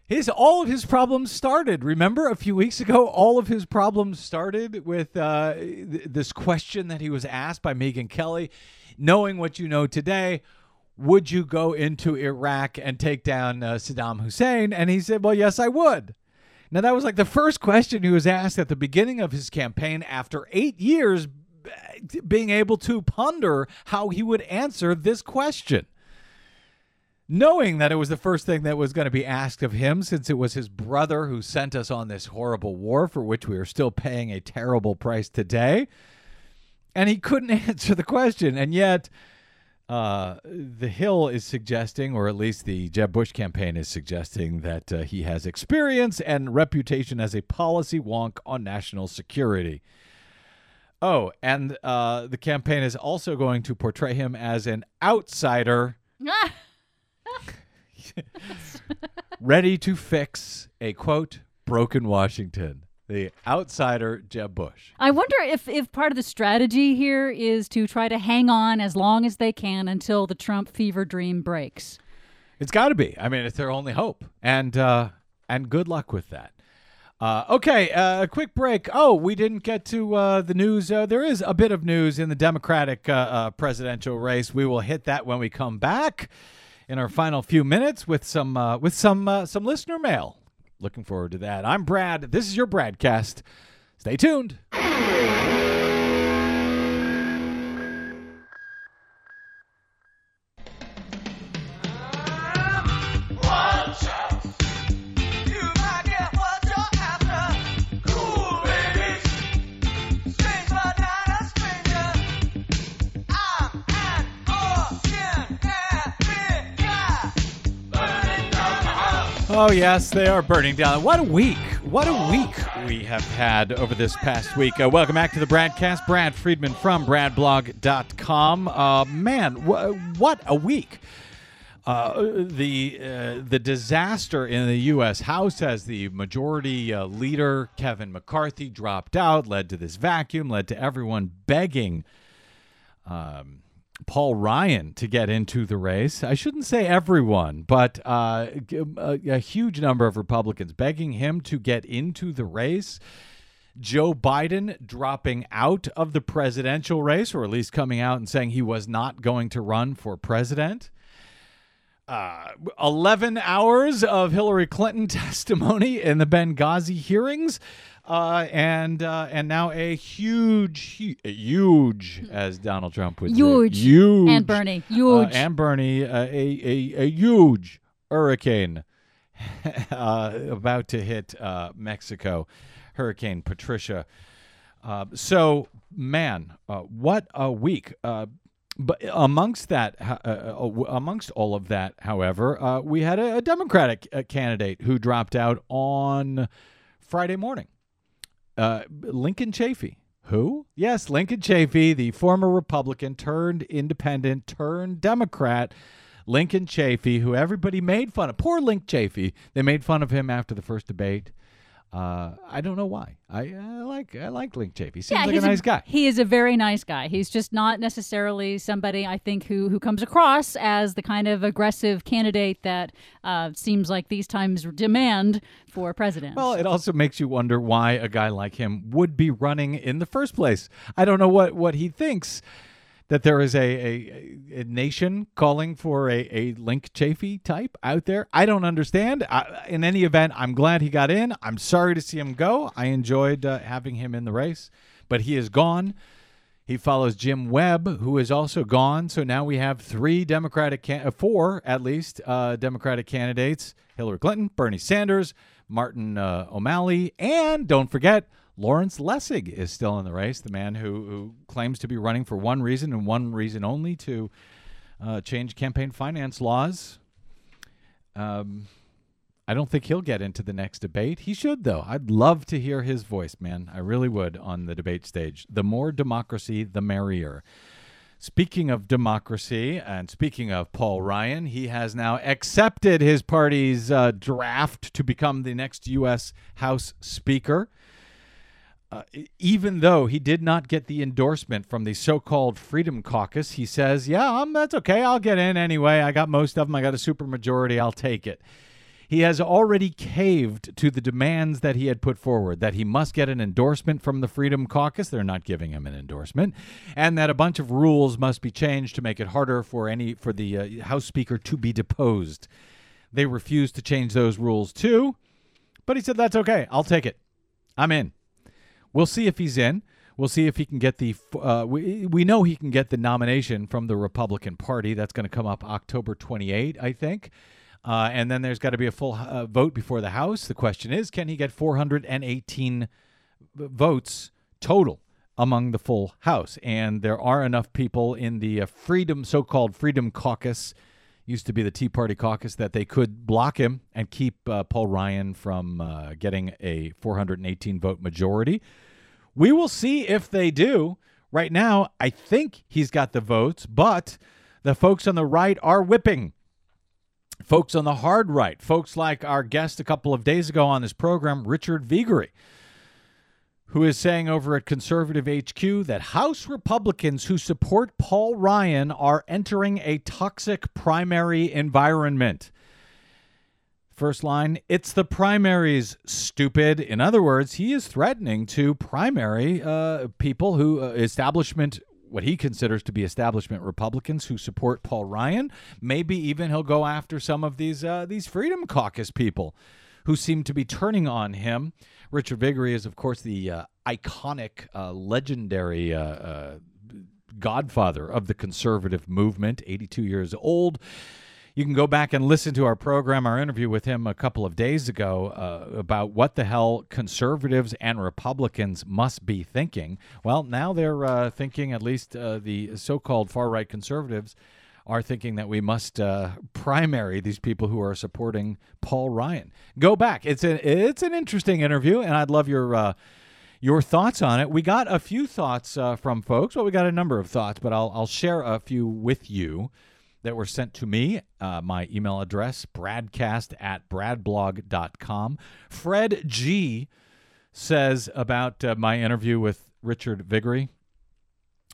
His all of his problems started. Remember a few weeks ago, all of his problems started with uh, th- this question that he was asked by Megyn Kelly, knowing what you know today. Would you go into Iraq and take down uh, Saddam Hussein? And he said, "Well, yes, I would." Now, that was like the first question he was asked at the beginning of his campaign after eight years being able to ponder how he would answer this question. Knowing that it was the first thing that was going to be asked of him, since it was his brother who sent us on this horrible war for which we are still paying a terrible price today. And he couldn't [laughs] answer the question. And yet, uh, the Hill is suggesting, or at least the Jeb Bush campaign is suggesting, that uh, he has experience and reputation as a policy wonk on national security. Oh, and uh, the campaign is also going to portray him as an outsider [laughs] [laughs] ready to fix a quote, broken Washington the outsider Jeb Bush. I wonder if, if part of the strategy here is to try to hang on as long as they can until the Trump fever dream breaks. It's got to be. I mean, it's their only hope, and uh, and good luck with that. Uh, okay, uh, a quick break. Oh, we didn't get to uh, the news. Uh, there is a bit of news in the Democratic uh, uh, presidential race. We will hit that when we come back in our final few minutes with some uh, with some uh, some listener mail. Looking forward to that. I'm Brad. This is your BradCast. Stay tuned. Oh, yes, they are burning down. What a week. What a week we have had over this past week. Uh, welcome back to the broadcast. Brad Friedman from BradBlog.com. Uh, man, wh- what a week. Uh, the uh, the disaster in the U.S. House as the majority uh, leader Kevin McCarthy dropped out led to this vacuum, led to everyone begging um, Paul Ryan to get into the race. I shouldn't say everyone, but uh, a, a, huge number of Republicans begging him to get into the race. Joe Biden dropping out of the presidential race, or at least coming out and saying he was not going to run for president. Uh, 11 hours of Hillary Clinton [laughs] testimony in the Benghazi hearings uh, and uh, and now a huge, huge, as Donald Trump would huge. say, huge, and Bernie, huge, uh, and Bernie, uh, a, a a huge hurricane [laughs] uh, about to hit uh, Mexico, Hurricane Patricia. so, man, what a week! but amongst that, amongst all of that, however, we had a, a Democratic candidate who dropped out on Friday morning. Uh, Lincoln Chafee. Who? Yes, Lincoln Chafee, the former Republican turned independent turned Democrat. Lincoln Chafee, who everybody made fun of. Poor Linc Chafee. They made fun of him after the first debate. Uh, I don't know why. I, I like I like Linc Chafee. He seems yeah, like a nice guy. He is a very nice guy. He's just not necessarily somebody I think who who comes across as the kind of aggressive candidate that uh, seems like these times demand for president. Well, it also makes you wonder why a guy like him would be running in the first place. I don't know what what he thinks that there is a, a, a nation calling for a, a Linc Chafee type out there. I don't understand. I, in any event, I'm glad he got in. I'm sorry to see him go. I enjoyed uh, having him in the race, but he is gone. He follows Jim Webb, who is also gone. So now we have three Democratic, can- uh, four at least, uh, Democratic candidates Hillary Clinton, Bernie Sanders, Martin uh, O'Malley, and don't forget, Lawrence Lessig is still in the race, the man who, who claims to be running for one reason and one reason only to uh, change campaign finance laws. Um, I don't think he'll get into the next debate. He should, though. I'd love to hear his voice, man. I really would on the debate stage. The more democracy, the merrier. Speaking of democracy and speaking of Paul Ryan, he has now accepted his party's uh, draft to become the next U.S. House Speaker. Uh, even though he did not get the endorsement from the so-called Freedom Caucus, he says, "Yeah, um, that's okay. I'll get in anyway. I got most of them. I got a supermajority. I'll take it." He has already caved to the demands that he had put forward that he must get an endorsement from the Freedom Caucus. They're not giving him an endorsement, and that a bunch of rules must be changed to make it harder for any for the uh, House Speaker to be deposed. They refused to change those rules too, but he said, "That's okay. I'll take it. I'm in." We'll see if he's in. We'll see if he can get the. Uh, we we know he can get the nomination from the Republican Party. That's going to come up October 28, I think. Uh, and then there's got to be a full uh, vote before the House. The question is, can he get 418 votes total among the full House? And there are enough people in the uh, Freedom, so-called Freedom Caucus, used to be the Tea Party caucus, that they could block him and keep uh, Paul Ryan from uh, getting a 418 vote majority. We will see if they do. Right now, I think he's got the votes, but the folks on the right are whipping. Folks on the hard right, folks like our guest a couple of days ago on this program, Richard Viguerie, who is saying over at Conservative HQ that House Republicans who support Paul Ryan are entering a toxic primary environment. First line, it's the primaries, stupid. In other words, he is threatening to primary uh, people who, uh, establishment, what he considers to be establishment Republicans who support Paul Ryan. Maybe even he'll go after some of these, uh, these Freedom Caucus people who seem to be turning on him. Richard Viguerie is, of course, the uh, iconic, uh, legendary uh, uh, godfather of the conservative movement, 82 years old. You can go back and listen to our program, our interview with him a couple of days ago uh, about what the hell conservatives and Republicans must be thinking. Well, now they're uh, thinking, at least uh, the so called far right conservatives are thinking that we must uh, primary these people who are supporting Paul Ryan. Go back. It's, a, it's an interesting interview, and I'd love your. Uh, your thoughts on it. We got a few thoughts uh, from folks. Well, we got a number of thoughts, but I'll, I'll share a few with you that were sent to me. Uh, my email address, bradcast at bradblog.com. Fred G says about uh, my interview with Richard Viguerie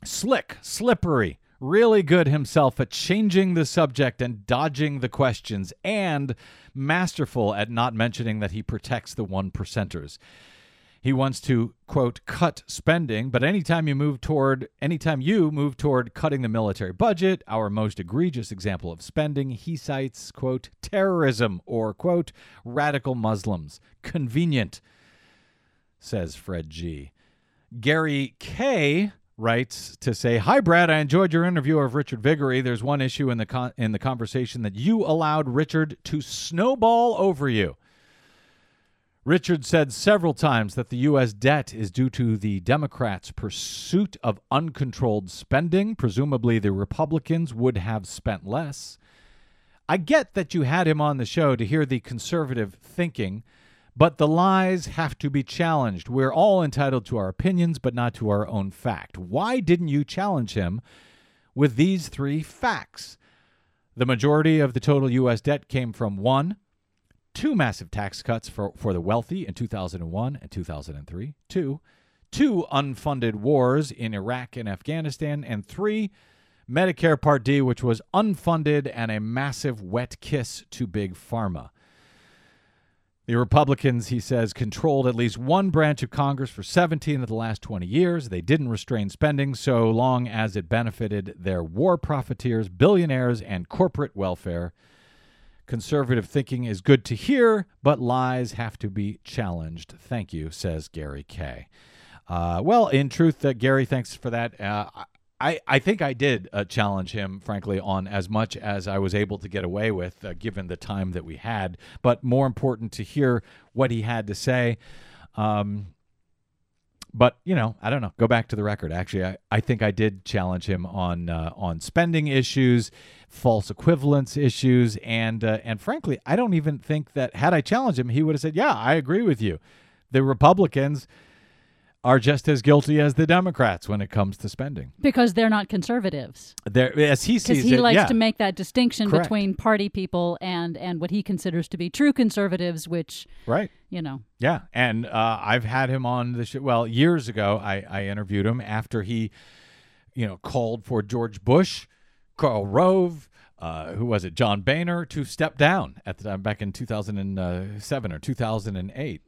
slick, slippery, really good himself at changing the subject and dodging the questions, and masterful at not mentioning that he protects the one percenters. He wants to, quote, cut spending, but anytime you move toward anytime you move toward cutting the military budget, our most egregious example of spending, he cites, quote, terrorism or, quote, radical Muslims. Convenient, says Fred G. Gary K writes to say, "Hi Brad, I enjoyed your interview of Richard Viguerie. There's one issue in the con- in the conversation that you allowed Richard to snowball over you." Richard said several times that the U.S. debt is due to the Democrats' pursuit of uncontrolled spending. Presumably, the Republicans would have spent less. I get that you had him on the show to hear the conservative thinking, but the lies have to be challenged. We're all entitled to our opinions, but not to our own fact. Why didn't you challenge him with these three facts? The majority of the total U.S. debt came from one, two massive tax cuts for, for the wealthy in 2001 and 2003, two, two unfunded wars in Iraq and Afghanistan, and three, Medicare Part D, which was unfunded and a massive wet kiss to Big Pharma. The Republicans, he says, controlled at least one branch of Congress for 17 of the last 20 years. They didn't restrain spending so long as it benefited their war profiteers, billionaires, and corporate welfare. Conservative thinking is good to hear, but lies have to be challenged. Thank you, says Gary Kay. Uh, well, in truth, uh, Gary, thanks for that. Uh, I, I think I did uh, challenge him, frankly, on as much as I was able to get away with, uh, given the time that we had. But more important to hear what he had to say. Um, but you know, I don't know. Go back to the record. Actually, I, I think I did challenge him on uh, on spending issues, false equivalence issues, and uh, and frankly, I don't even think that had I challenged him, he would have said, "Yeah, I agree with you." The Republicans are just as guilty as the Democrats when it comes to spending. Because they're not conservatives. They're, as he sees it. Because he it, likes yeah. to make that distinction Correct. between party people and and what he considers to be true conservatives, which right. you know. Yeah, and uh, I've had him on the show. Well, years ago, I, I interviewed him after he, you know, called for George Bush, Karl Rove, uh, who was it, John Boehner, to step down at the time back in 2007 or 2008.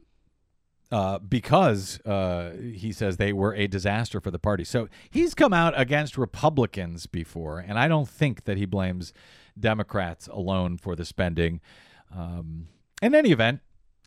Uh, because uh, he says they were a disaster for the party. So he's come out against Republicans before, and I don't think that he blames Democrats alone for the spending. Um, in any event,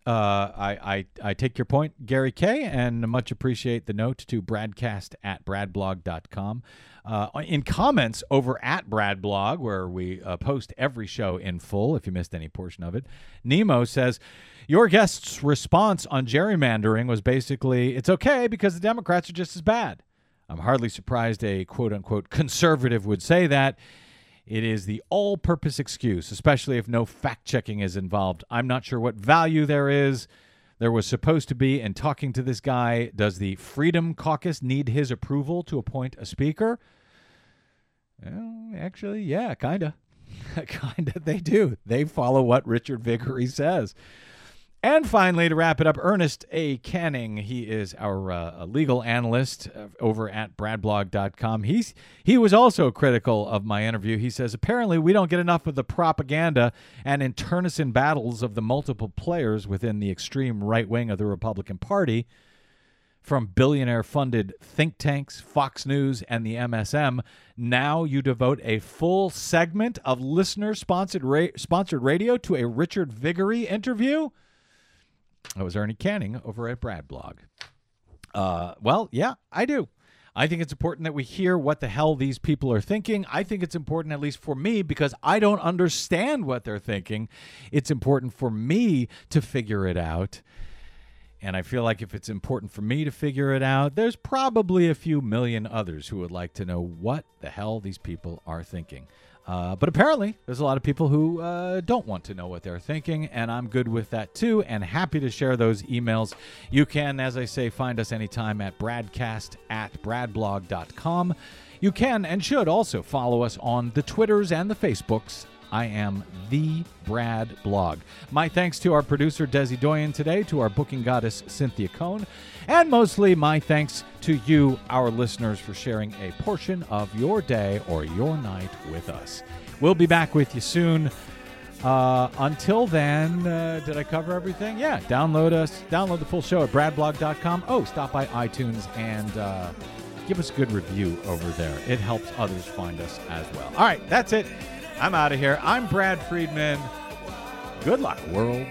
uh, I, I I take your point, Gary Kay, and much appreciate the note to Bradcast at bradblog.com. Uh, in comments over at Bradblog, where we uh, post every show in full, if you missed any portion of it, Nemo says, Your guest's response on gerrymandering was basically, it's okay because the Democrats are just as bad. I'm hardly surprised a quote unquote conservative would say that. It is the all purpose excuse, especially if no fact checking is involved. I'm not sure what value there is. There was supposed to be, in talking to this guy, does the Freedom Caucus need his approval to appoint a speaker? Well, actually, yeah, kind of. [laughs] kind of, they do. They follow what Richard Viguerie says. And finally, to wrap it up, Ernest A. Canning. He is our uh, legal analyst uh, over at bradblog.com. He's, he was also critical of my interview. He says, apparently, we don't get enough of the propaganda and internecine battles of the multiple players within the extreme right wing of the Republican Party. From billionaire funded think tanks, Fox News, and the MSM, now you devote a full segment of listener sponsored ra- sponsored radio to a Richard Viguerie interview? That was Ernie Canning over at Bradblog. Uh, well, yeah, I do. I think it's important that we hear what the hell these people are thinking. I think it's important, at least for me, because I don't understand what they're thinking. It's important for me to figure it out. And I feel like if it's important for me to figure it out, there's probably a few million others who would like to know what the hell these people are thinking. Uh, but apparently, there's a lot of people who uh, don't want to know what they're thinking, and I'm good with that too, and happy to share those emails. You can, as I say, find us anytime at bradcast at bradblog.com. You can and should also follow us on the Twitters and the Facebooks. I am the Brad Blog. My thanks to our producer Desi Doyen today, to our booking goddess Cynthia Cohn, and mostly my thanks to you, our listeners, for sharing a portion of your day or your night with us. We'll be back with you soon. Uh, until then, uh, did I cover everything? Yeah, download us, download the full show at bradblog.com. Oh, stop by iTunes and uh, give us a good review over there. It helps others find us as well. All right, that's it. I'm out of here. I'm Brad Friedman. Good luck, world.